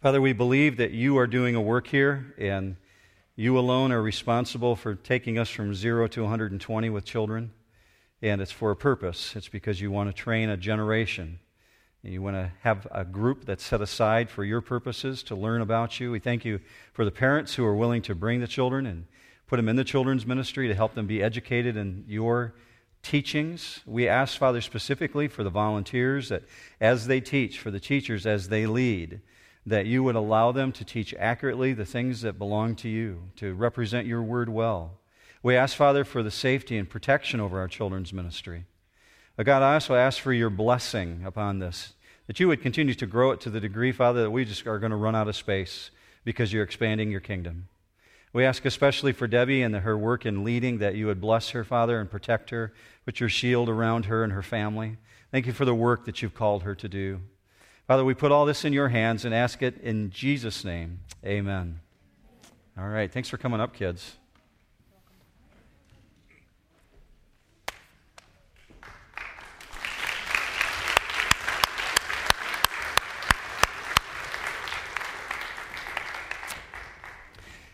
Father, we believe that you are doing a work here, and you alone are responsible for taking us from zero to 120 with children. And it's for a purpose. It's because you want to train a generation. And you want to have a group that's set aside for your purposes to learn about you. We thank you for the parents who are willing to bring the children and put them in the children's ministry to help them be educated in your teachings. We ask, Father, specifically for the volunteers that as they teach, for the teachers as they lead, that you would allow them to teach accurately the things that belong to you, to represent your word well. We ask, Father, for the safety and protection over our children's ministry. But God, I also ask for your blessing upon this, that you would continue to grow it to the degree, Father, that we just are going to run out of space because you're expanding your kingdom. We ask especially for Debbie and her work in leading that you would bless her, Father, and protect her. Put your shield around her and her family. Thank you for the work that you've called her to do. Father, we put all this in your hands and ask it in Jesus' name. Amen. All right. Thanks for coming up, kids.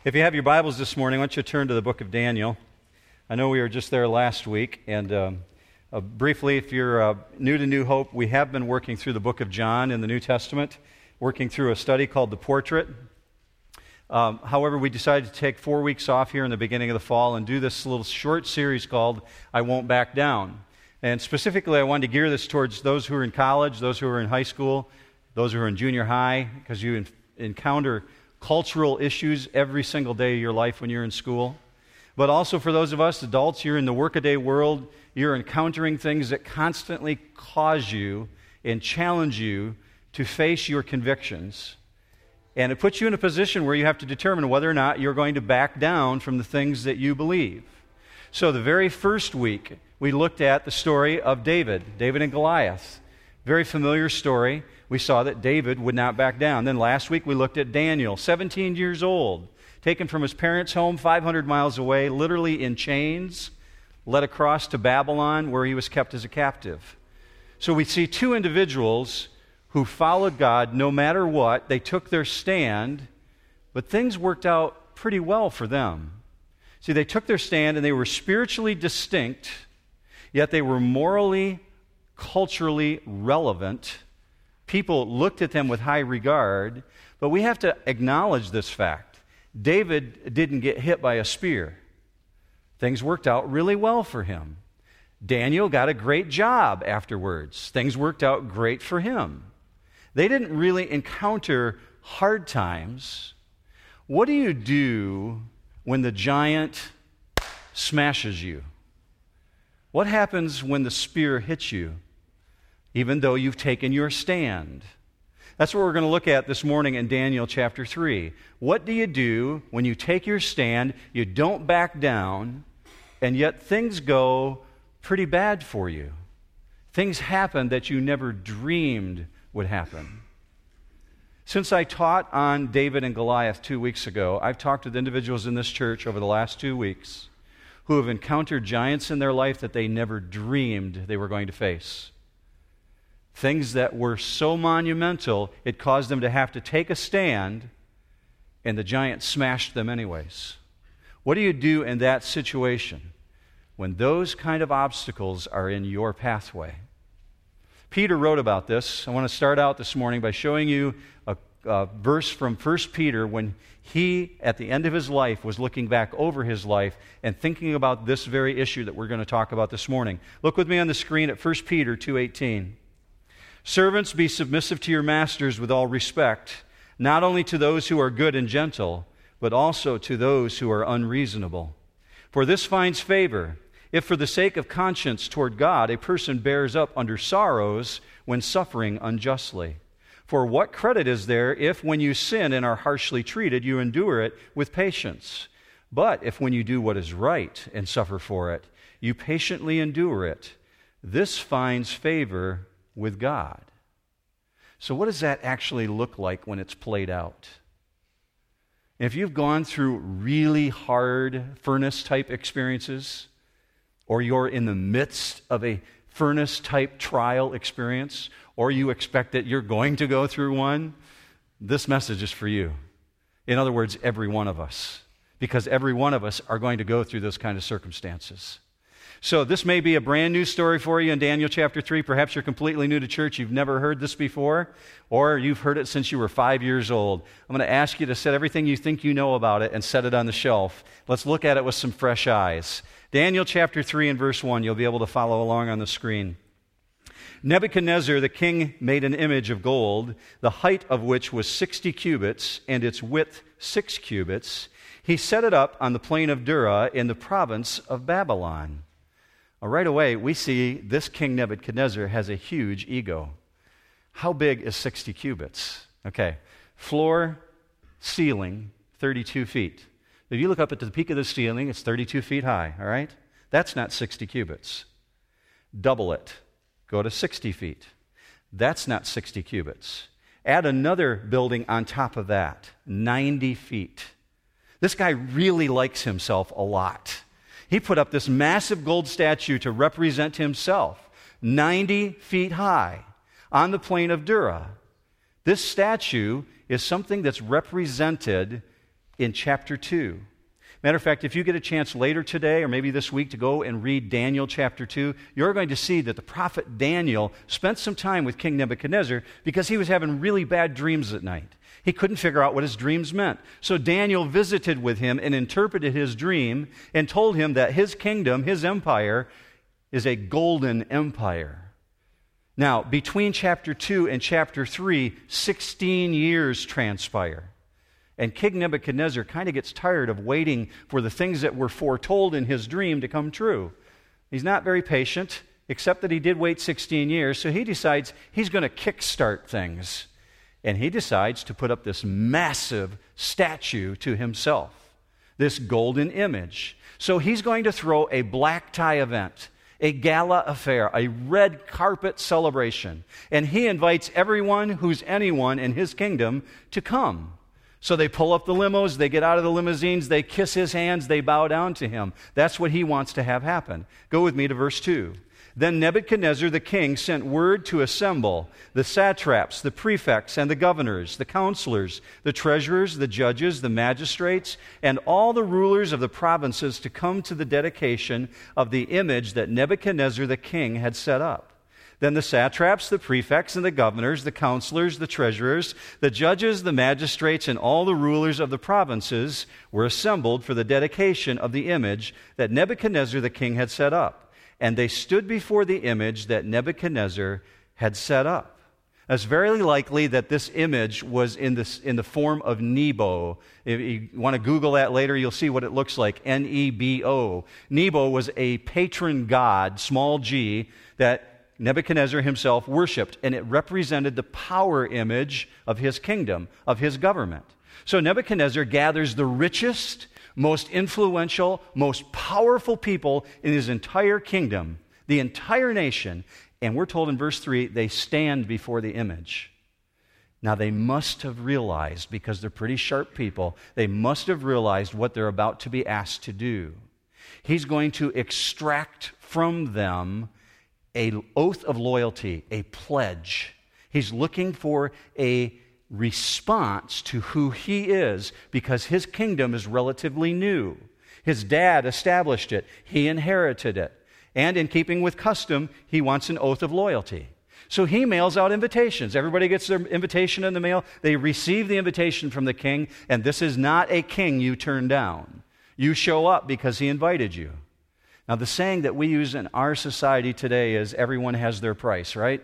If you have your Bibles this morning, why don't you turn to the book of Daniel? I know we were just there last week, and um, uh, briefly, if you're uh, new to New Hope, we have been working through the book of John in the New Testament, working through a study called The Portrait. Um, however, we decided to take four weeks off here in the beginning of the fall and do this little short series called I Won't Back Down. And specifically, I wanted to gear this towards those who are in college, those who are in high school, those who are in junior high, because you in- encounter cultural issues every single day of your life when you're in school. But also for those of us adults, you're in the workaday world, you're encountering things that constantly cause you and challenge you to face your convictions. And it puts you in a position where you have to determine whether or not you're going to back down from the things that you believe. So, the very first week, we looked at the story of David, David and Goliath. Very familiar story. We saw that David would not back down. Then last week, we looked at Daniel, 17 years old taken from his parents' home 500 miles away, literally in chains, led across to Babylon, where he was kept as a captive. So we see two individuals who followed God no matter what. They took their stand, but things worked out pretty well for them. See, they took their stand and they were spiritually distinct, yet they were morally, culturally relevant. People looked at them with high regard, but we have to acknowledge this fact. David didn't get hit by a spear. Things worked out really well for him. Daniel got a great job afterwards. Things worked out great for him. They didn't really encounter hard times. What do you do when the giant smashes you? What happens when the spear hits you, even though you've taken your stand? That's what we're going to look at this morning in Daniel chapter 3. What do you do when you take your stand, you don't back down, and yet things go pretty bad for you? Things happen that you never dreamed would happen. Since I taught on David and Goliath two weeks ago, I've talked with individuals in this church over the last two weeks who have encountered giants in their life that they never dreamed they were going to face things that were so monumental, it caused them to have to take a stand, and the giant smashed them anyways. What do you do in that situation when those kind of obstacles are in your pathway? Peter wrote about this. I want to start out this morning by showing you a, a verse from 1 Peter when he, at the end of his life, was looking back over his life and thinking about this very issue that we're going to talk about this morning. Look with me on the screen at 1 Peter 2.18. Servants, be submissive to your masters with all respect, not only to those who are good and gentle, but also to those who are unreasonable. For this finds favor if, for the sake of conscience toward God, a person bears up under sorrows when suffering unjustly. For what credit is there if, when you sin and are harshly treated, you endure it with patience? But if, when you do what is right and suffer for it, you patiently endure it, this finds favor with God. So, what does that actually look like when it's played out? If you've gone through really hard furnace type experiences, or you're in the midst of a furnace type trial experience, or you expect that you're going to go through one, this message is for you. In other words, every one of us, because every one of us are going to go through those kind of circumstances. So, this may be a brand new story for you in Daniel chapter 3. Perhaps you're completely new to church. You've never heard this before, or you've heard it since you were five years old. I'm going to ask you to set everything you think you know about it and set it on the shelf. Let's look at it with some fresh eyes. Daniel chapter 3 and verse 1. You'll be able to follow along on the screen. Nebuchadnezzar the king made an image of gold, the height of which was 60 cubits, and its width six cubits. He set it up on the plain of Dura in the province of Babylon. Well, right away, we see this king Nebuchadnezzar has a huge ego. How big is 60 cubits? Okay, floor, ceiling, 32 feet. If you look up at the peak of the ceiling, it's 32 feet high, all right? That's not 60 cubits. Double it, go to 60 feet. That's not 60 cubits. Add another building on top of that, 90 feet. This guy really likes himself a lot. He put up this massive gold statue to represent himself, 90 feet high, on the plain of Dura. This statue is something that's represented in chapter 2. Matter of fact, if you get a chance later today or maybe this week to go and read Daniel chapter 2, you're going to see that the prophet Daniel spent some time with King Nebuchadnezzar because he was having really bad dreams at night. He couldn't figure out what his dreams meant. So Daniel visited with him and interpreted his dream and told him that his kingdom, his empire, is a golden empire. Now, between chapter 2 and chapter 3, 16 years transpire. And King Nebuchadnezzar kind of gets tired of waiting for the things that were foretold in his dream to come true. He's not very patient, except that he did wait 16 years, so he decides he's going to kickstart things and he decides to put up this massive statue to himself, this golden image. So he's going to throw a black tie event, a gala affair, a red carpet celebration. And he invites everyone who's anyone in his kingdom to come. So they pull up the limos, they get out of the limousines, they kiss his hands, they bow down to him. That's what he wants to have happen. Go with me to verse 2. Then Nebuchadnezzar the king sent word to assemble the satraps, the prefects, and the governors, the counselors, the treasurers, the judges, the magistrates, and all the rulers of the provinces to come to the dedication of the image that Nebuchadnezzar the king had set up. Then the satraps, the prefects, and the governors, the counselors, the treasurers, the judges, the magistrates, and all the rulers of the provinces were assembled for the dedication of the image that Nebuchadnezzar the king had set up and they stood before the image that Nebuchadnezzar had set up. It's very likely that this image was in, this, in the form of Nebo. If you want to Google that later, you'll see what it looks like N E B O. Nebo was a patron god, small g, that Nebuchadnezzar himself worshiped, and it represented the power image of his kingdom, of his government. So Nebuchadnezzar gathers the richest most influential, most powerful people in his entire kingdom, the entire nation. And we're told in verse 3 they stand before the image. Now, they must have realized, because they're pretty sharp people, they must have realized what they're about to be asked to do. He's going to extract from them a oath of loyalty, a pledge. He's looking for a response to who he is because his kingdom is relatively new. His dad established it, he inherited it. And in keeping with custom, he wants an oath of loyalty. So he mails out invitations. Everybody gets their invitation in the mail. They receive the invitation from the king, and this is not a king you turn down. You show up because he invited you. Now, the saying that we use in our society today is everyone has their price, right?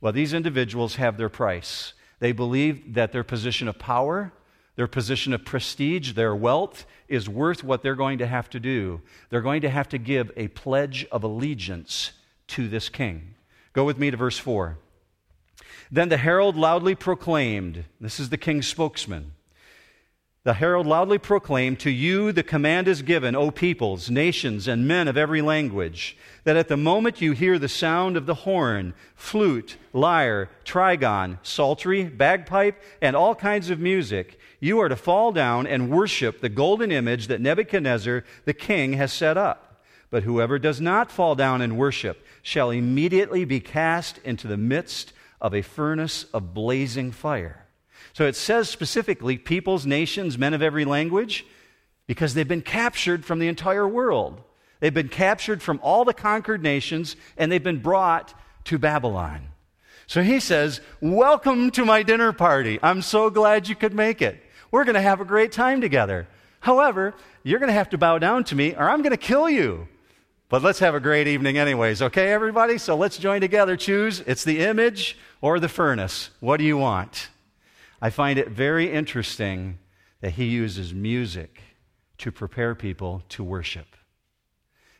Well, these individuals have their price. They believe that their position of power, their position of prestige, their wealth is worth what they're going to have to do. They're going to have to give a pledge of allegiance to this king. Go with me to verse 4. Then the herald loudly proclaimed, this is the king's spokesman. The herald loudly proclaimed, To you the command is given, O peoples, nations, and men of every language, that at the moment you hear the sound of the horn, flute, lyre, trigon, psaltery, bagpipe, and all kinds of music, you are to fall down and worship the golden image that Nebuchadnezzar the king has set up. But whoever does not fall down and worship shall immediately be cast into the midst of a furnace of blazing fire. So it says specifically peoples, nations, men of every language, because they've been captured from the entire world. They've been captured from all the conquered nations and they've been brought to Babylon. So he says, Welcome to my dinner party. I'm so glad you could make it. We're going to have a great time together. However, you're going to have to bow down to me or I'm going to kill you. But let's have a great evening, anyways. Okay, everybody? So let's join together. Choose it's the image or the furnace. What do you want? I find it very interesting that he uses music to prepare people to worship.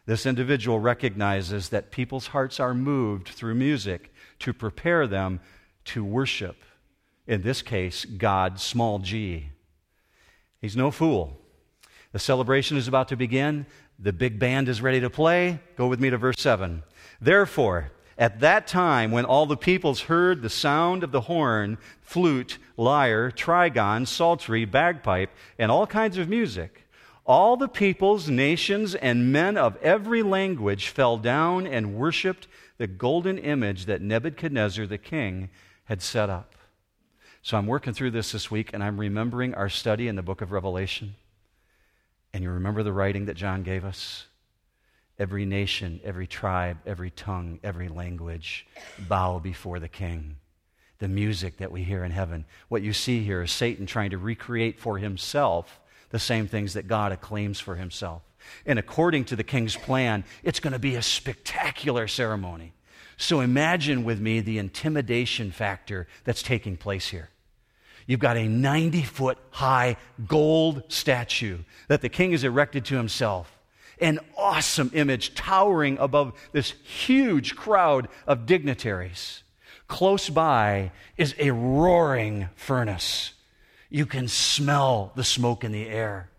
This individual recognizes that people's hearts are moved through music to prepare them to worship. In this case, God, small g. He's no fool. The celebration is about to begin. The big band is ready to play. Go with me to verse 7. Therefore, at that time, when all the peoples heard the sound of the horn, flute, lyre, trigon, psaltery, bagpipe, and all kinds of music, all the peoples, nations, and men of every language fell down and worshiped the golden image that Nebuchadnezzar the king had set up. So I'm working through this this week and I'm remembering our study in the book of Revelation. And you remember the writing that John gave us? Every nation, every tribe, every tongue, every language bow before the king. The music that we hear in heaven. What you see here is Satan trying to recreate for himself the same things that God acclaims for himself. And according to the king's plan, it's going to be a spectacular ceremony. So imagine with me the intimidation factor that's taking place here. You've got a 90 foot high gold statue that the king has erected to himself. An awesome image towering above this huge crowd of dignitaries. Close by is a roaring furnace you can smell the smoke in the air.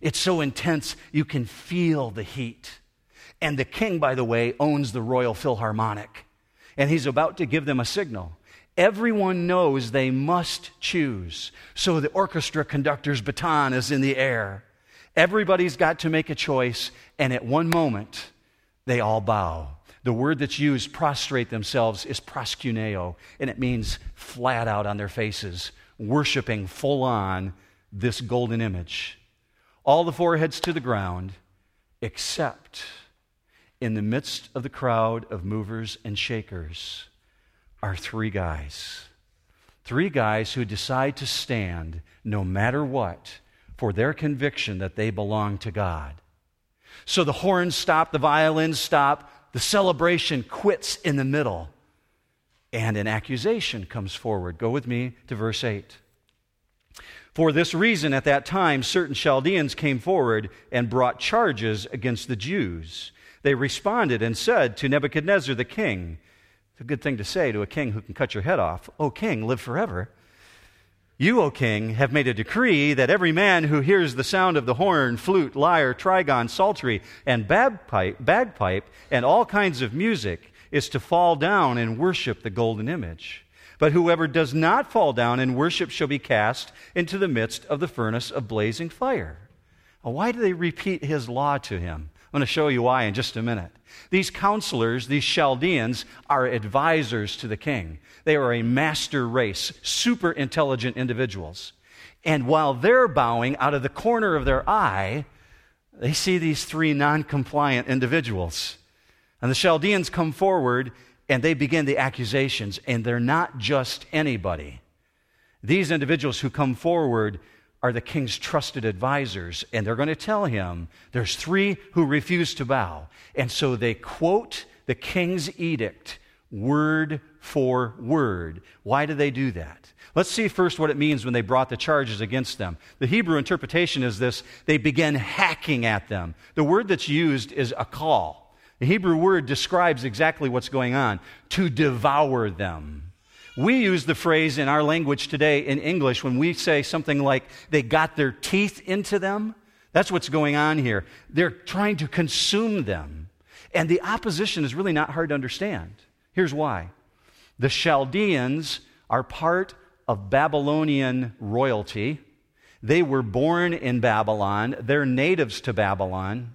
It's so intense, you can feel the heat. And the king, by the way, owns the Royal Philharmonic. And he's about to give them a signal. Everyone knows they must choose. So the orchestra conductor's baton is in the air. Everybody's got to make a choice. And at one moment, they all bow. The word that's used, prostrate themselves, is proskuneo, and it means flat out on their faces, worshiping full on this golden image. All the foreheads to the ground, except in the midst of the crowd of movers and shakers are three guys. Three guys who decide to stand no matter what for their conviction that they belong to God. So the horns stop, the violins stop, the celebration quits in the middle and an accusation comes forward. Go with me to verse 8. For this reason, at that time, certain Chaldeans came forward and brought charges against the Jews. They responded and said to Nebuchadnezzar the king, It's a good thing to say to a king who can cut your head off, O king, live forever. You, O king, have made a decree that every man who hears the sound of the horn, flute, lyre, trigon, psaltery, and bagpipe, bagpipe and all kinds of music is to fall down and worship the golden image. But whoever does not fall down and worship shall be cast into the midst of the furnace of blazing fire. Why do they repeat his law to him? I'm going to show you why in just a minute. These counselors, these Chaldeans, are advisors to the king. They are a master race, super intelligent individuals. And while they're bowing out of the corner of their eye, they see these three non compliant individuals. And the Chaldeans come forward and they begin the accusations, and they're not just anybody. These individuals who come forward are the king's trusted advisors, and they're going to tell him there's three who refuse to bow. And so they quote the king's edict word for word. Why do they do that? Let's see first what it means when they brought the charges against them. The Hebrew interpretation is this they began hacking at them. The word that's used is a call. The Hebrew word describes exactly what's going on to devour them. We use the phrase in our language today in English when we say something like they got their teeth into them. That's what's going on here. They're trying to consume them. And the opposition is really not hard to understand. Here's why the Chaldeans are part of Babylonian royalty. They were born in Babylon, they're natives to Babylon.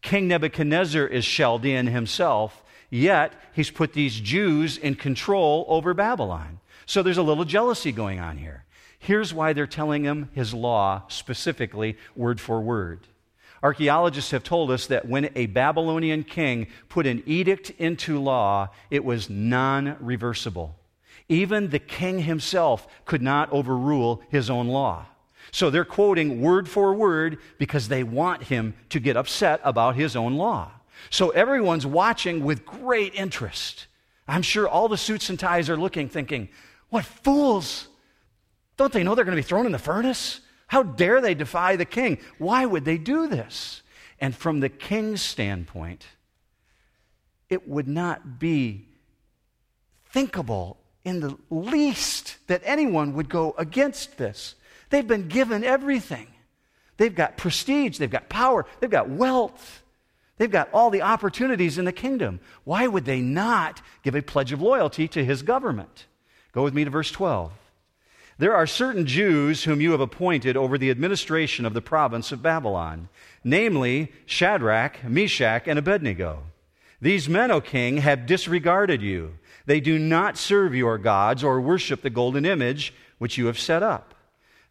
King Nebuchadnezzar is Chaldean himself, yet he's put these Jews in control over Babylon. So there's a little jealousy going on here. Here's why they're telling him his law, specifically, word for word. Archaeologists have told us that when a Babylonian king put an edict into law, it was non reversible. Even the king himself could not overrule his own law. So they're quoting word for word because they want him to get upset about his own law. So everyone's watching with great interest. I'm sure all the suits and ties are looking, thinking, what fools! Don't they know they're going to be thrown in the furnace? How dare they defy the king? Why would they do this? And from the king's standpoint, it would not be thinkable in the least that anyone would go against this. They've been given everything. They've got prestige, they've got power, they've got wealth, they've got all the opportunities in the kingdom. Why would they not give a pledge of loyalty to his government? Go with me to verse 12. There are certain Jews whom you have appointed over the administration of the province of Babylon, namely Shadrach, Meshach, and Abednego. These men, O king, have disregarded you. They do not serve your gods or worship the golden image which you have set up.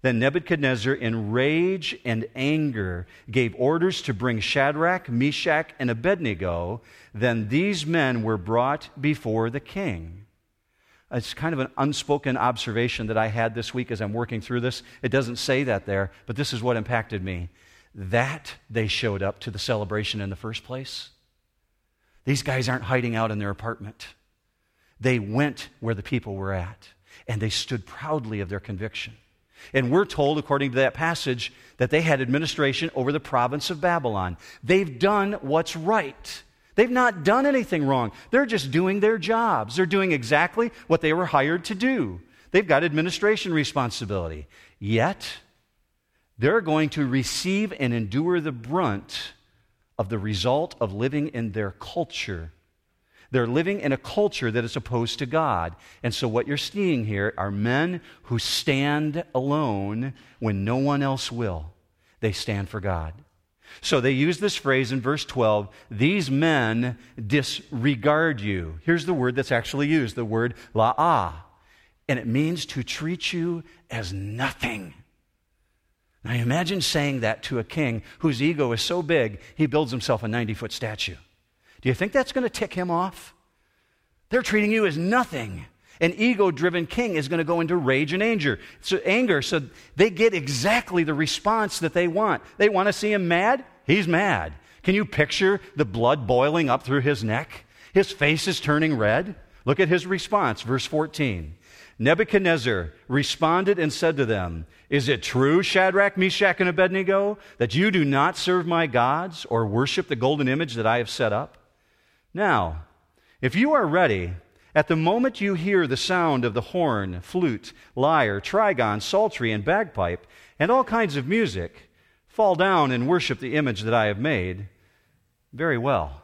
Then Nebuchadnezzar, in rage and anger, gave orders to bring Shadrach, Meshach, and Abednego. Then these men were brought before the king. It's kind of an unspoken observation that I had this week as I'm working through this. It doesn't say that there, but this is what impacted me. That they showed up to the celebration in the first place. These guys aren't hiding out in their apartment. They went where the people were at, and they stood proudly of their conviction. And we're told, according to that passage, that they had administration over the province of Babylon. They've done what's right. They've not done anything wrong. They're just doing their jobs. They're doing exactly what they were hired to do. They've got administration responsibility. Yet, they're going to receive and endure the brunt of the result of living in their culture. They're living in a culture that is opposed to God. And so, what you're seeing here are men who stand alone when no one else will. They stand for God. So they use this phrase in verse 12 these men disregard you. Here's the word that's actually used the word la'a. And it means to treat you as nothing. Now imagine saying that to a king whose ego is so big he builds himself a 90 foot statue. Do you think that's going to tick him off? They're treating you as nothing. An ego driven king is going to go into rage and anger. So, anger. So they get exactly the response that they want. They want to see him mad. He's mad. Can you picture the blood boiling up through his neck? His face is turning red. Look at his response, verse 14. Nebuchadnezzar responded and said to them, Is it true, Shadrach, Meshach, and Abednego, that you do not serve my gods or worship the golden image that I have set up? Now, if you are ready, at the moment you hear the sound of the horn, flute, lyre, trigon, psaltery, and bagpipe, and all kinds of music, fall down and worship the image that I have made. Very well.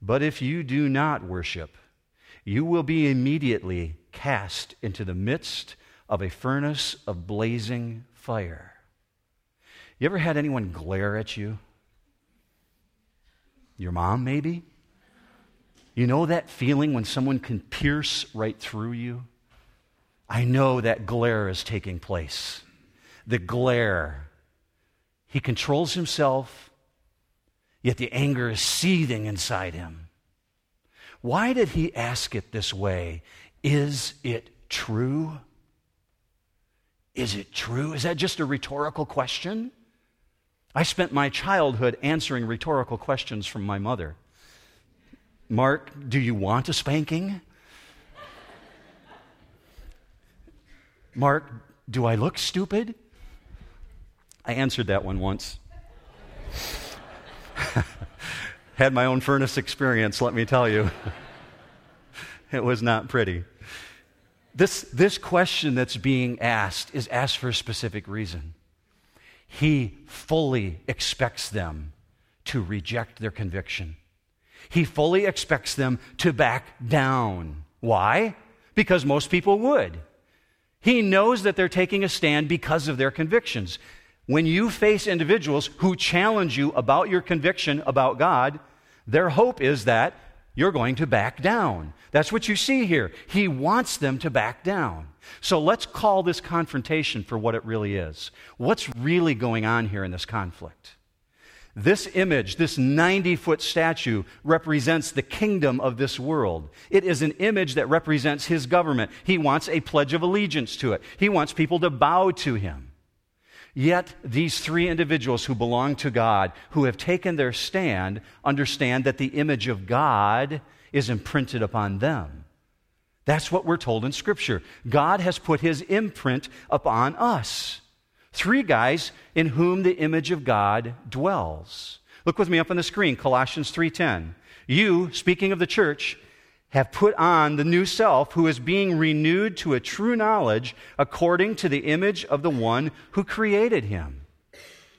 But if you do not worship, you will be immediately cast into the midst of a furnace of blazing fire. You ever had anyone glare at you? Your mom, maybe? You know that feeling when someone can pierce right through you? I know that glare is taking place. The glare. He controls himself, yet the anger is seething inside him. Why did he ask it this way? Is it true? Is it true? Is that just a rhetorical question? I spent my childhood answering rhetorical questions from my mother. Mark, do you want a spanking? Mark, do I look stupid? I answered that one once. Had my own furnace experience, let me tell you. it was not pretty. This, this question that's being asked is asked for a specific reason. He fully expects them to reject their conviction. He fully expects them to back down. Why? Because most people would. He knows that they're taking a stand because of their convictions. When you face individuals who challenge you about your conviction about God, their hope is that you're going to back down. That's what you see here. He wants them to back down. So let's call this confrontation for what it really is. What's really going on here in this conflict? This image, this 90 foot statue, represents the kingdom of this world. It is an image that represents his government. He wants a pledge of allegiance to it, he wants people to bow to him. Yet, these three individuals who belong to God, who have taken their stand, understand that the image of God is imprinted upon them. That's what we're told in Scripture. God has put his imprint upon us. Three guys in whom the image of God dwells. Look with me up on the screen, Colossians 3:10. You, speaking of the church, have put on the new self who is being renewed to a true knowledge according to the image of the one who created him.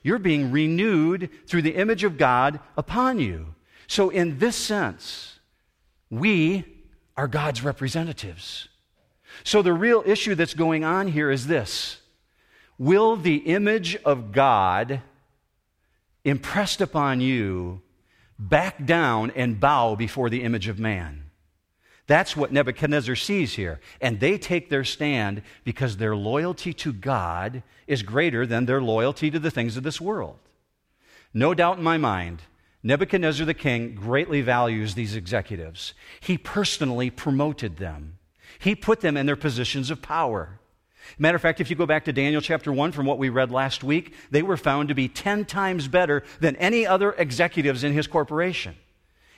You're being renewed through the image of God upon you. So, in this sense, we are God's representatives. So, the real issue that's going on here is this Will the image of God impressed upon you back down and bow before the image of man? That's what Nebuchadnezzar sees here. And they take their stand because their loyalty to God is greater than their loyalty to the things of this world. No doubt in my mind, Nebuchadnezzar the king greatly values these executives. He personally promoted them, he put them in their positions of power. Matter of fact, if you go back to Daniel chapter 1 from what we read last week, they were found to be 10 times better than any other executives in his corporation.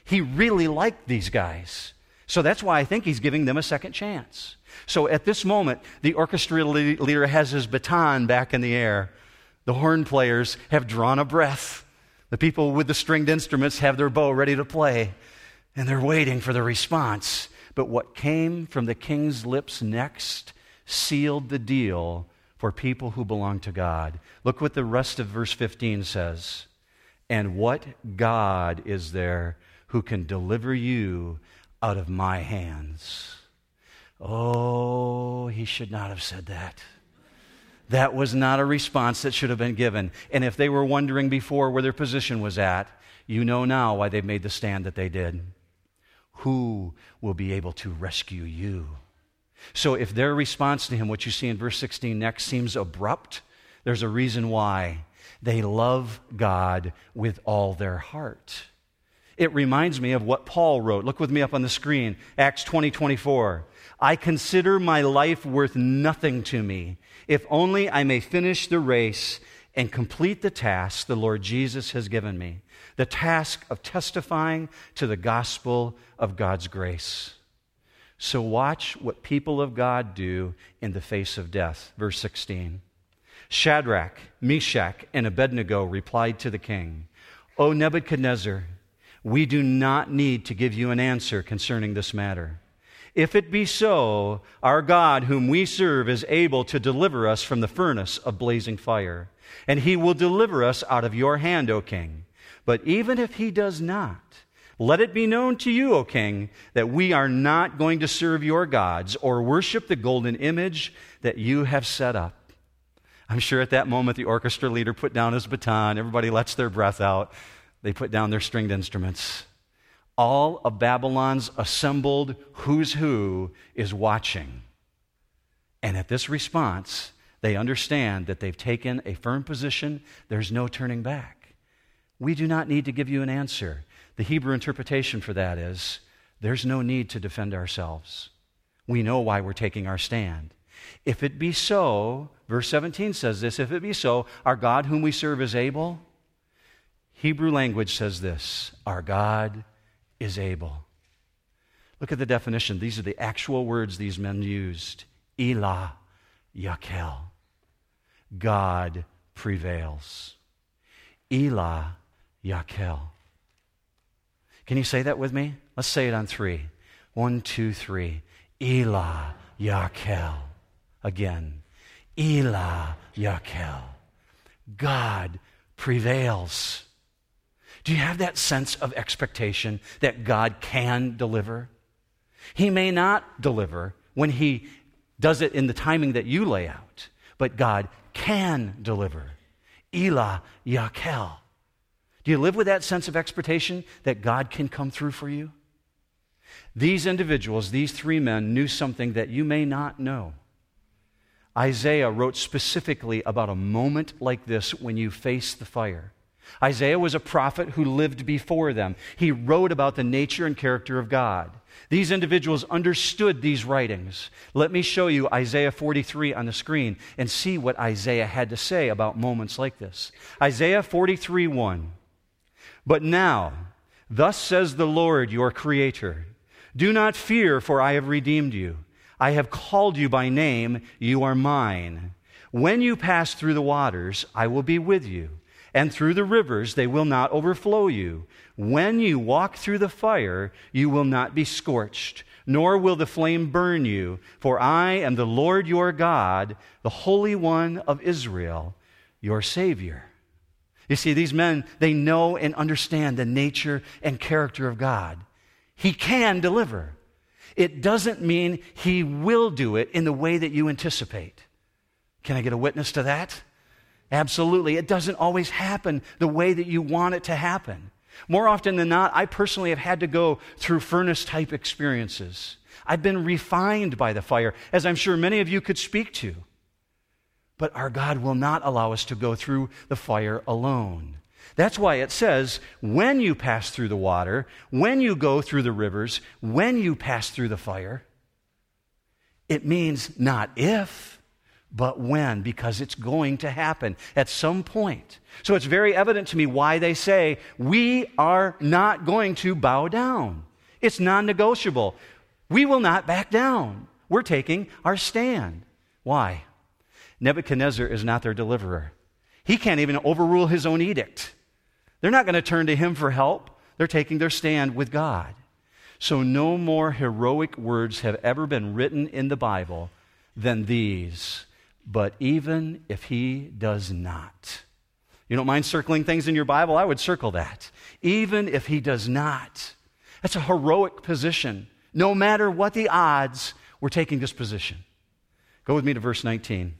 He really liked these guys. So that's why I think he's giving them a second chance. So at this moment, the orchestra leader has his baton back in the air. The horn players have drawn a breath. The people with the stringed instruments have their bow ready to play, and they're waiting for the response. But what came from the king's lips next sealed the deal for people who belong to God. Look what the rest of verse 15 says. And what God is there who can deliver you out of my hands. Oh, he should not have said that. That was not a response that should have been given. And if they were wondering before where their position was at, you know now why they made the stand that they did. Who will be able to rescue you? So if their response to him, what you see in verse 16 next, seems abrupt, there's a reason why. They love God with all their heart. It reminds me of what Paul wrote. Look with me up on the screen, Acts 20 24. I consider my life worth nothing to me, if only I may finish the race and complete the task the Lord Jesus has given me the task of testifying to the gospel of God's grace. So, watch what people of God do in the face of death. Verse 16 Shadrach, Meshach, and Abednego replied to the king, O Nebuchadnezzar, we do not need to give you an answer concerning this matter. If it be so, our God, whom we serve, is able to deliver us from the furnace of blazing fire, and he will deliver us out of your hand, O king. But even if he does not, let it be known to you, O king, that we are not going to serve your gods or worship the golden image that you have set up. I'm sure at that moment the orchestra leader put down his baton, everybody lets their breath out. They put down their stringed instruments. All of Babylon's assembled who's who is watching. And at this response, they understand that they've taken a firm position. There's no turning back. We do not need to give you an answer. The Hebrew interpretation for that is there's no need to defend ourselves. We know why we're taking our stand. If it be so, verse 17 says this if it be so, our God whom we serve is able Hebrew language says this Our God is able. Look at the definition. These are the actual words these men used Elah Yakel. God prevails. Elah Yakel. Can you say that with me? Let's say it on three. One, two, three. Elah Yakel. Again. Elah Yakel. God prevails. Do you have that sense of expectation that God can deliver? He may not deliver when He does it in the timing that you lay out, but God can deliver. Elah Yakel. Do you live with that sense of expectation that God can come through for you? These individuals, these three men, knew something that you may not know. Isaiah wrote specifically about a moment like this when you face the fire. Isaiah was a prophet who lived before them. He wrote about the nature and character of God. These individuals understood these writings. Let me show you Isaiah 43 on the screen and see what Isaiah had to say about moments like this. Isaiah 43 1. But now, thus says the Lord your Creator Do not fear, for I have redeemed you. I have called you by name, you are mine. When you pass through the waters, I will be with you and through the rivers they will not overflow you. When you walk through the fire, you will not be scorched, nor will the flame burn you. For I am the Lord your God, the Holy One of Israel, your Savior. You see, these men, they know and understand the nature and character of God. He can deliver. It doesn't mean He will do it in the way that you anticipate. Can I get a witness to that? Absolutely. It doesn't always happen the way that you want it to happen. More often than not, I personally have had to go through furnace type experiences. I've been refined by the fire, as I'm sure many of you could speak to. But our God will not allow us to go through the fire alone. That's why it says, when you pass through the water, when you go through the rivers, when you pass through the fire, it means not if but when, because it's going to happen at some point. So it's very evident to me why they say, we are not going to bow down. It's non negotiable. We will not back down. We're taking our stand. Why? Nebuchadnezzar is not their deliverer. He can't even overrule his own edict. They're not going to turn to him for help. They're taking their stand with God. So, no more heroic words have ever been written in the Bible than these but even if he does not. You don't mind circling things in your Bible? I would circle that. Even if he does not. That's a heroic position. No matter what the odds, we're taking this position. Go with me to verse 19.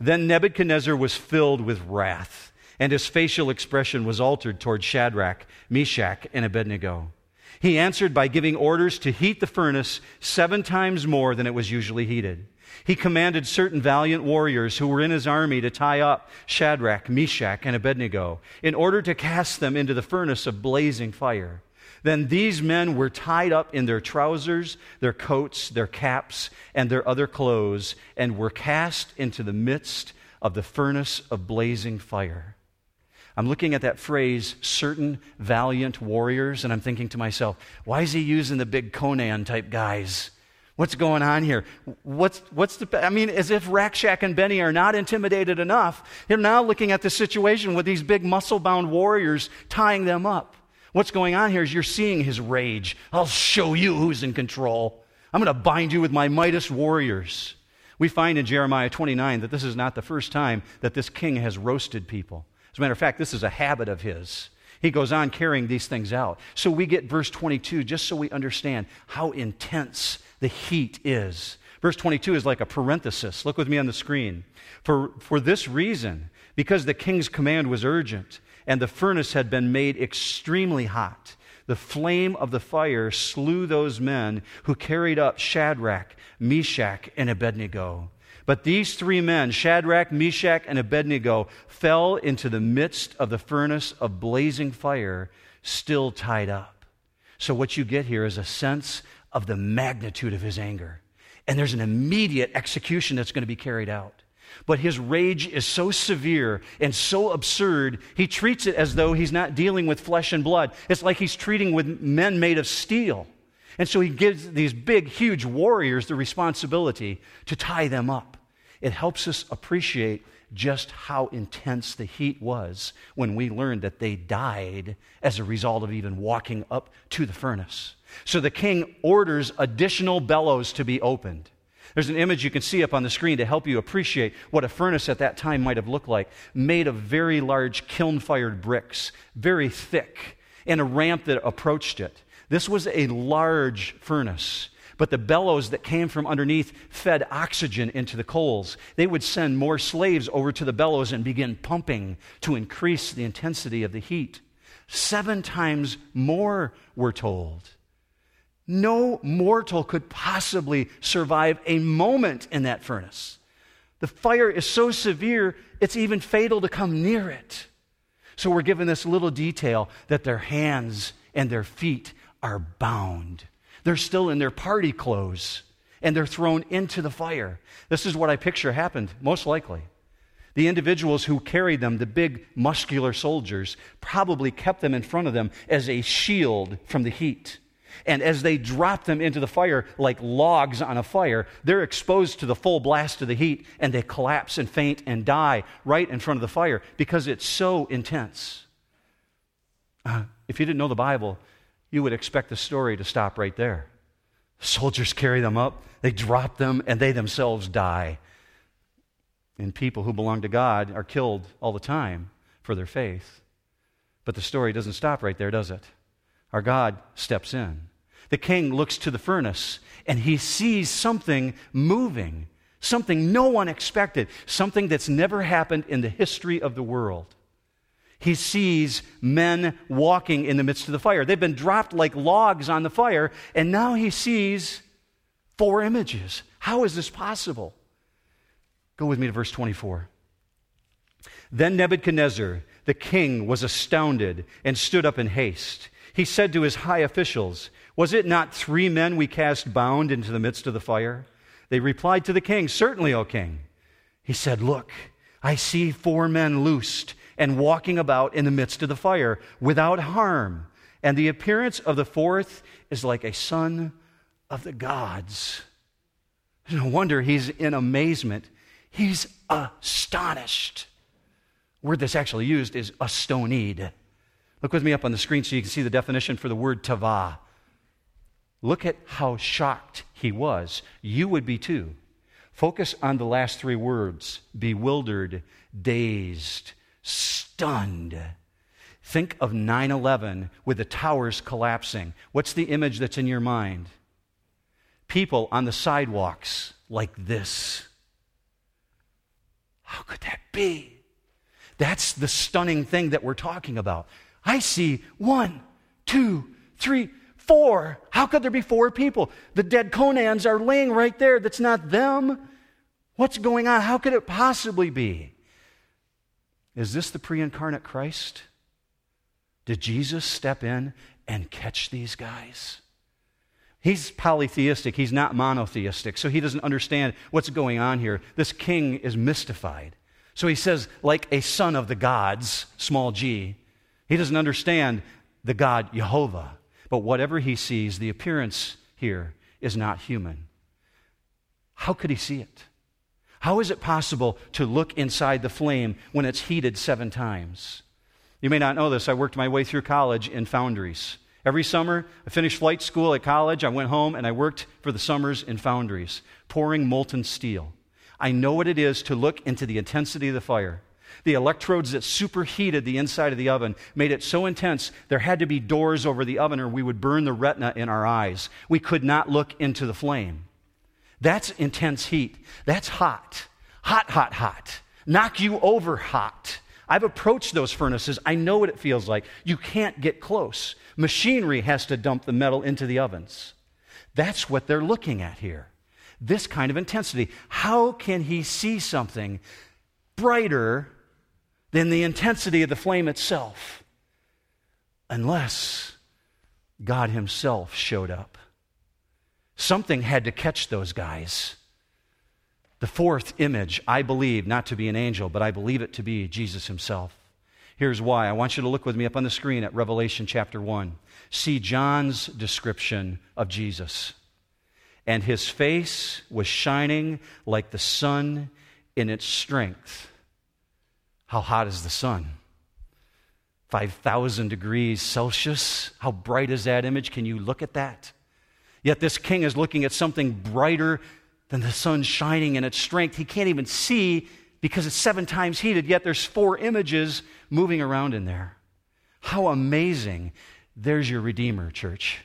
Then Nebuchadnezzar was filled with wrath, and his facial expression was altered toward Shadrach, Meshach, and Abednego. He answered by giving orders to heat the furnace seven times more than it was usually heated. He commanded certain valiant warriors who were in his army to tie up Shadrach, Meshach, and Abednego in order to cast them into the furnace of blazing fire. Then these men were tied up in their trousers, their coats, their caps, and their other clothes, and were cast into the midst of the furnace of blazing fire. I'm looking at that phrase, certain valiant warriors, and I'm thinking to myself, why is he using the big Conan type guys? What's going on here? What's, what's the, I mean, as if Rack, Shack and Benny are not intimidated enough. They're now looking at the situation with these big muscle bound warriors tying them up. What's going on here is you're seeing his rage. I'll show you who's in control. I'm going to bind you with my Midas warriors. We find in Jeremiah 29 that this is not the first time that this king has roasted people. As a matter of fact, this is a habit of his. He goes on carrying these things out. So we get verse 22 just so we understand how intense the heat is. Verse 22 is like a parenthesis. Look with me on the screen. For, for this reason, because the king's command was urgent and the furnace had been made extremely hot, the flame of the fire slew those men who carried up Shadrach, Meshach, and Abednego. But these three men, Shadrach, Meshach, and Abednego, fell into the midst of the furnace of blazing fire, still tied up. So, what you get here is a sense of the magnitude of his anger. And there's an immediate execution that's going to be carried out. But his rage is so severe and so absurd, he treats it as though he's not dealing with flesh and blood. It's like he's treating with men made of steel. And so he gives these big, huge warriors the responsibility to tie them up. It helps us appreciate just how intense the heat was when we learned that they died as a result of even walking up to the furnace. So the king orders additional bellows to be opened. There's an image you can see up on the screen to help you appreciate what a furnace at that time might have looked like, made of very large kiln fired bricks, very thick, and a ramp that approached it. This was a large furnace, but the bellows that came from underneath fed oxygen into the coals. They would send more slaves over to the bellows and begin pumping to increase the intensity of the heat. Seven times more, we're told. No mortal could possibly survive a moment in that furnace. The fire is so severe, it's even fatal to come near it. So we're given this little detail that their hands and their feet are bound. They're still in their party clothes and they're thrown into the fire. This is what I picture happened, most likely. The individuals who carried them, the big muscular soldiers, probably kept them in front of them as a shield from the heat. And as they drop them into the fire like logs on a fire, they're exposed to the full blast of the heat and they collapse and faint and die right in front of the fire because it's so intense. Uh, if you didn't know the Bible, you would expect the story to stop right there. Soldiers carry them up, they drop them, and they themselves die. And people who belong to God are killed all the time for their faith. But the story doesn't stop right there, does it? Our God steps in. The king looks to the furnace and he sees something moving, something no one expected, something that's never happened in the history of the world. He sees men walking in the midst of the fire. They've been dropped like logs on the fire, and now he sees four images. How is this possible? Go with me to verse 24. Then Nebuchadnezzar, the king, was astounded and stood up in haste. He said to his high officials, Was it not three men we cast bound into the midst of the fire? They replied to the king, Certainly, O king. He said, Look, I see four men loosed and walking about in the midst of the fire without harm. And the appearance of the fourth is like a son of the gods. No wonder he's in amazement. He's astonished. The word that's actually used is astonied. Look with me up on the screen so you can see the definition for the word tava. Look at how shocked he was. You would be too. Focus on the last three words bewildered, dazed, stunned. Think of 9 11 with the towers collapsing. What's the image that's in your mind? People on the sidewalks like this. How could that be? That's the stunning thing that we're talking about. I see one, two, three, four. How could there be four people? The dead Conans are laying right there. That's not them. What's going on? How could it possibly be? Is this the pre incarnate Christ? Did Jesus step in and catch these guys? He's polytheistic, he's not monotheistic, so he doesn't understand what's going on here. This king is mystified. So he says, like a son of the gods, small g, he doesn't understand the God Jehovah. But whatever he sees, the appearance here is not human. How could he see it? How is it possible to look inside the flame when it's heated seven times? You may not know this. I worked my way through college in foundries. Every summer, I finished flight school at college. I went home and I worked for the summers in foundries, pouring molten steel. I know what it is to look into the intensity of the fire. The electrodes that superheated the inside of the oven made it so intense there had to be doors over the oven or we would burn the retina in our eyes. We could not look into the flame. That's intense heat. That's hot. Hot, hot, hot. Knock you over hot. I've approached those furnaces. I know what it feels like. You can't get close. Machinery has to dump the metal into the ovens. That's what they're looking at here. This kind of intensity. How can he see something brighter than the intensity of the flame itself unless God Himself showed up. Something had to catch those guys. The fourth image, I believe not to be an angel, but I believe it to be Jesus Himself. Here's why. I want you to look with me up on the screen at Revelation chapter 1. See John's description of Jesus. And his face was shining like the sun in its strength how hot is the sun? 5,000 degrees Celsius. How bright is that image? Can you look at that? Yet this king is looking at something brighter than the sun shining in its strength. He can't even see because it's seven times heated, yet there's four images moving around in there. How amazing. There's your Redeemer, church.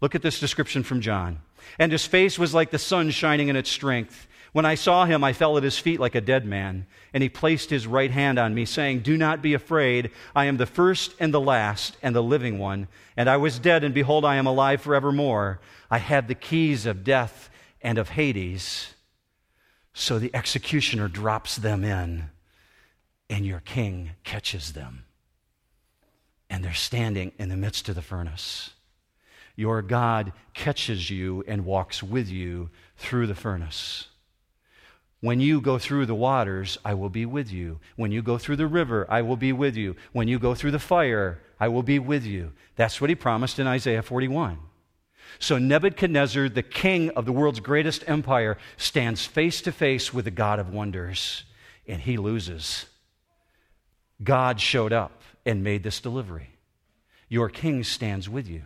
Look at this description from John. And his face was like the sun shining in its strength When I saw him, I fell at his feet like a dead man, and he placed his right hand on me, saying, Do not be afraid. I am the first and the last and the living one. And I was dead, and behold, I am alive forevermore. I had the keys of death and of Hades. So the executioner drops them in, and your king catches them. And they're standing in the midst of the furnace. Your God catches you and walks with you through the furnace. When you go through the waters, I will be with you. When you go through the river, I will be with you. When you go through the fire, I will be with you. That's what he promised in Isaiah 41. So Nebuchadnezzar, the king of the world's greatest empire, stands face to face with the God of wonders, and he loses. God showed up and made this delivery. Your king stands with you.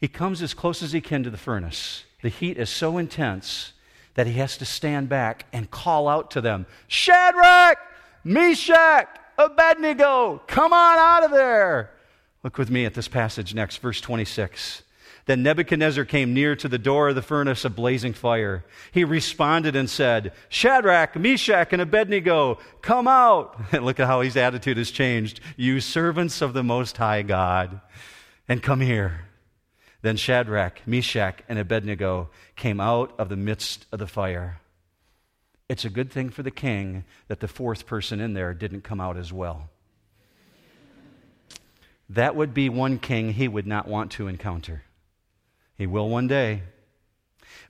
He comes as close as he can to the furnace. The heat is so intense that he has to stand back and call out to them Shadrach, Meshach, Abednego, come on out of there. Look with me at this passage next, verse 26. Then Nebuchadnezzar came near to the door of the furnace of blazing fire. He responded and said, Shadrach, Meshach, and Abednego, come out. And look at how his attitude has changed. You servants of the Most High God, and come here. Then Shadrach, Meshach, and Abednego came out of the midst of the fire. It's a good thing for the king that the fourth person in there didn't come out as well. That would be one king he would not want to encounter. He will one day.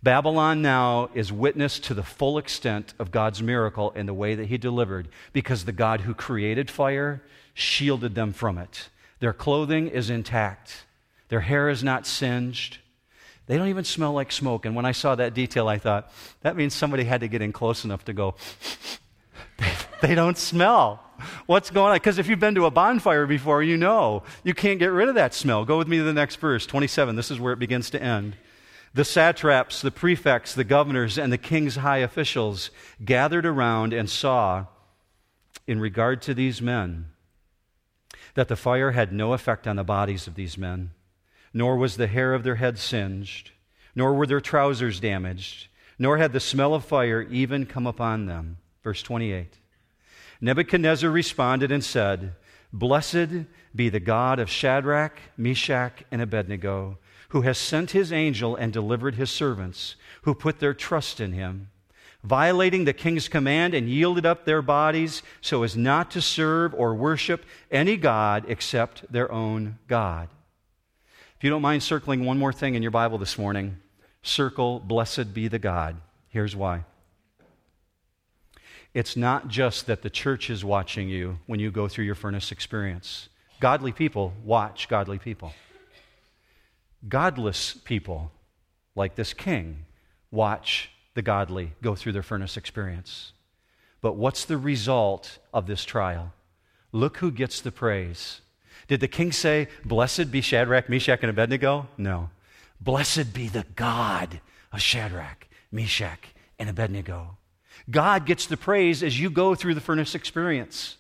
Babylon now is witness to the full extent of God's miracle in the way that he delivered, because the God who created fire shielded them from it. Their clothing is intact. Their hair is not singed. They don't even smell like smoke. And when I saw that detail, I thought, that means somebody had to get in close enough to go, they don't smell. What's going on? Because if you've been to a bonfire before, you know you can't get rid of that smell. Go with me to the next verse, 27. This is where it begins to end. The satraps, the prefects, the governors, and the king's high officials gathered around and saw, in regard to these men, that the fire had no effect on the bodies of these men nor was the hair of their head singed, nor were their trousers damaged, nor had the smell of fire even come upon them. Verse 28. Nebuchadnezzar responded and said, Blessed be the God of Shadrach, Meshach, and Abednego, who has sent his angel and delivered his servants, who put their trust in him, violating the king's command and yielded up their bodies so as not to serve or worship any God except their own God. If you don't mind circling one more thing in your Bible this morning, circle, blessed be the God. Here's why. It's not just that the church is watching you when you go through your furnace experience. Godly people watch godly people. Godless people, like this king, watch the godly go through their furnace experience. But what's the result of this trial? Look who gets the praise. Did the king say, Blessed be Shadrach, Meshach, and Abednego? No. Blessed be the God of Shadrach, Meshach, and Abednego. God gets the praise as you go through the furnace experience.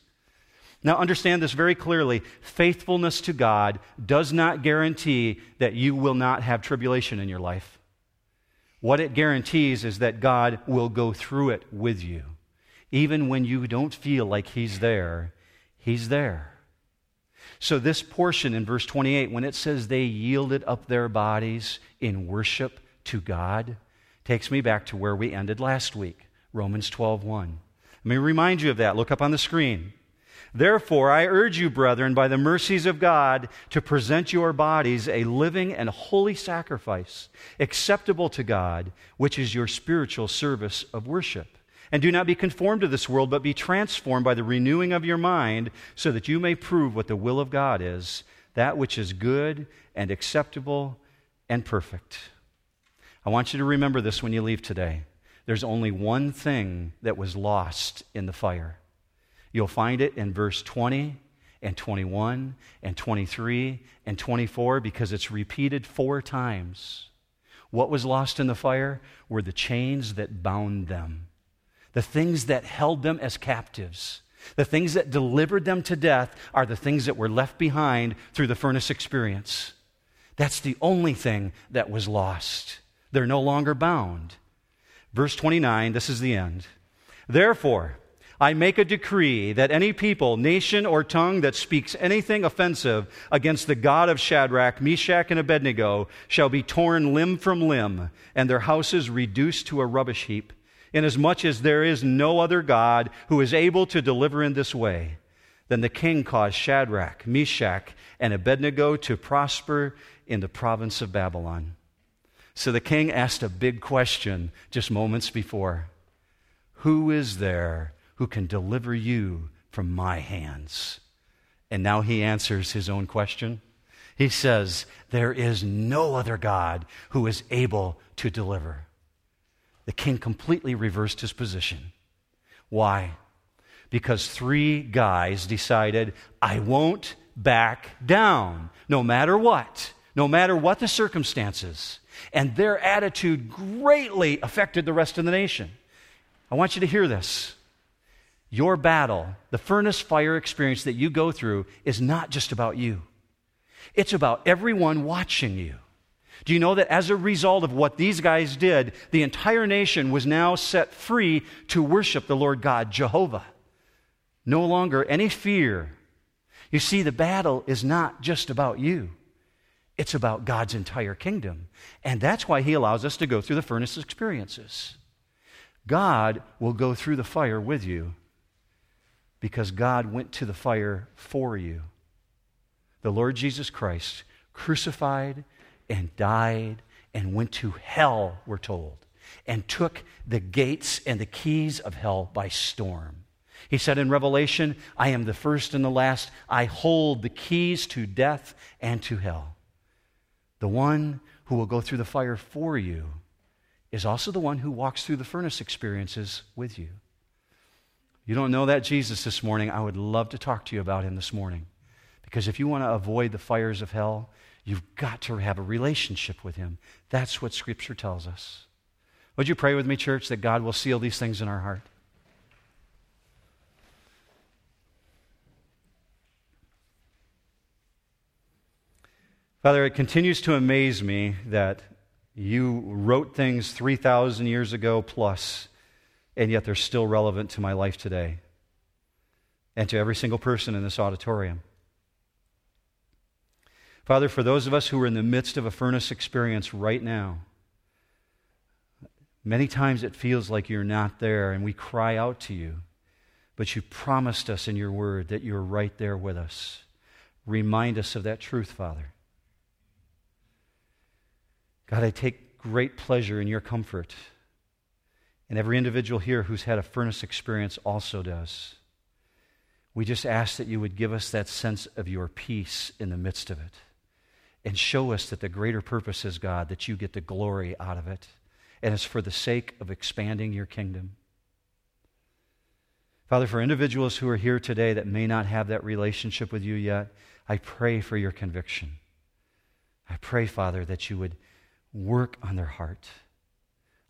Now, understand this very clearly. Faithfulness to God does not guarantee that you will not have tribulation in your life. What it guarantees is that God will go through it with you. Even when you don't feel like He's there, He's there. So, this portion in verse 28, when it says they yielded up their bodies in worship to God, takes me back to where we ended last week, Romans 12 1. Let me remind you of that. Look up on the screen. Therefore, I urge you, brethren, by the mercies of God, to present your bodies a living and holy sacrifice, acceptable to God, which is your spiritual service of worship. And do not be conformed to this world, but be transformed by the renewing of your mind, so that you may prove what the will of God is, that which is good and acceptable and perfect. I want you to remember this when you leave today. There's only one thing that was lost in the fire. You'll find it in verse 20 and 21 and 23 and 24 because it's repeated four times. What was lost in the fire were the chains that bound them the things that held them as captives. The things that delivered them to death are the things that were left behind through the furnace experience. That's the only thing that was lost. They're no longer bound. Verse 29, this is the end. Therefore, I make a decree that any people, nation, or tongue that speaks anything offensive against the God of Shadrach, Meshach, and Abednego shall be torn limb from limb, and their houses reduced to a rubbish heap, inasmuch as there is no other God who is able to deliver in this way. Then the king caused Shadrach, Meshach, and Abednego to prosper in the province of Babylon. So the king asked a big question just moments before Who is there who can deliver you from my hands? And now he answers his own question. He says, There is no other God who is able to deliver. The king completely reversed his position. Why? Because three guys decided, I won't back down, no matter what, no matter what the circumstances. And their attitude greatly affected the rest of the nation. I want you to hear this. Your battle, the furnace fire experience that you go through, is not just about you, it's about everyone watching you. Do you know that as a result of what these guys did, the entire nation was now set free to worship the Lord God, Jehovah? No longer any fear. You see, the battle is not just about you. It's about God's entire kingdom. And that's why He allows us to go through the furnace experiences. God will go through the fire with you because God went to the fire for you. The Lord Jesus Christ crucified and died and went to hell, we're told, and took the gates and the keys of hell by storm. He said in Revelation, I am the first and the last. I hold the keys to death and to hell. The one who will go through the fire for you is also the one who walks through the furnace experiences with you. You don't know that Jesus this morning, I would love to talk to you about him this morning. Because if you want to avoid the fires of hell, you've got to have a relationship with him. That's what Scripture tells us. Would you pray with me, church, that God will seal these things in our heart? Father, it continues to amaze me that you wrote things 3,000 years ago plus, and yet they're still relevant to my life today and to every single person in this auditorium. Father, for those of us who are in the midst of a furnace experience right now, many times it feels like you're not there, and we cry out to you, but you promised us in your word that you're right there with us. Remind us of that truth, Father. God, I take great pleasure in your comfort. And every individual here who's had a furnace experience also does. We just ask that you would give us that sense of your peace in the midst of it and show us that the greater purpose is, God, that you get the glory out of it. And it's for the sake of expanding your kingdom. Father, for individuals who are here today that may not have that relationship with you yet, I pray for your conviction. I pray, Father, that you would work on their heart.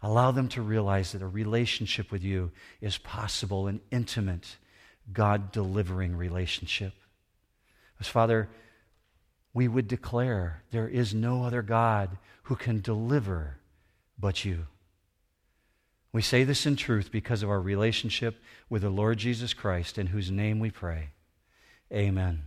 Allow them to realize that a relationship with you is possible, an intimate, God delivering relationship. As Father, we would declare there is no other God who can deliver but you. We say this in truth because of our relationship with the Lord Jesus Christ, in whose name we pray. Amen.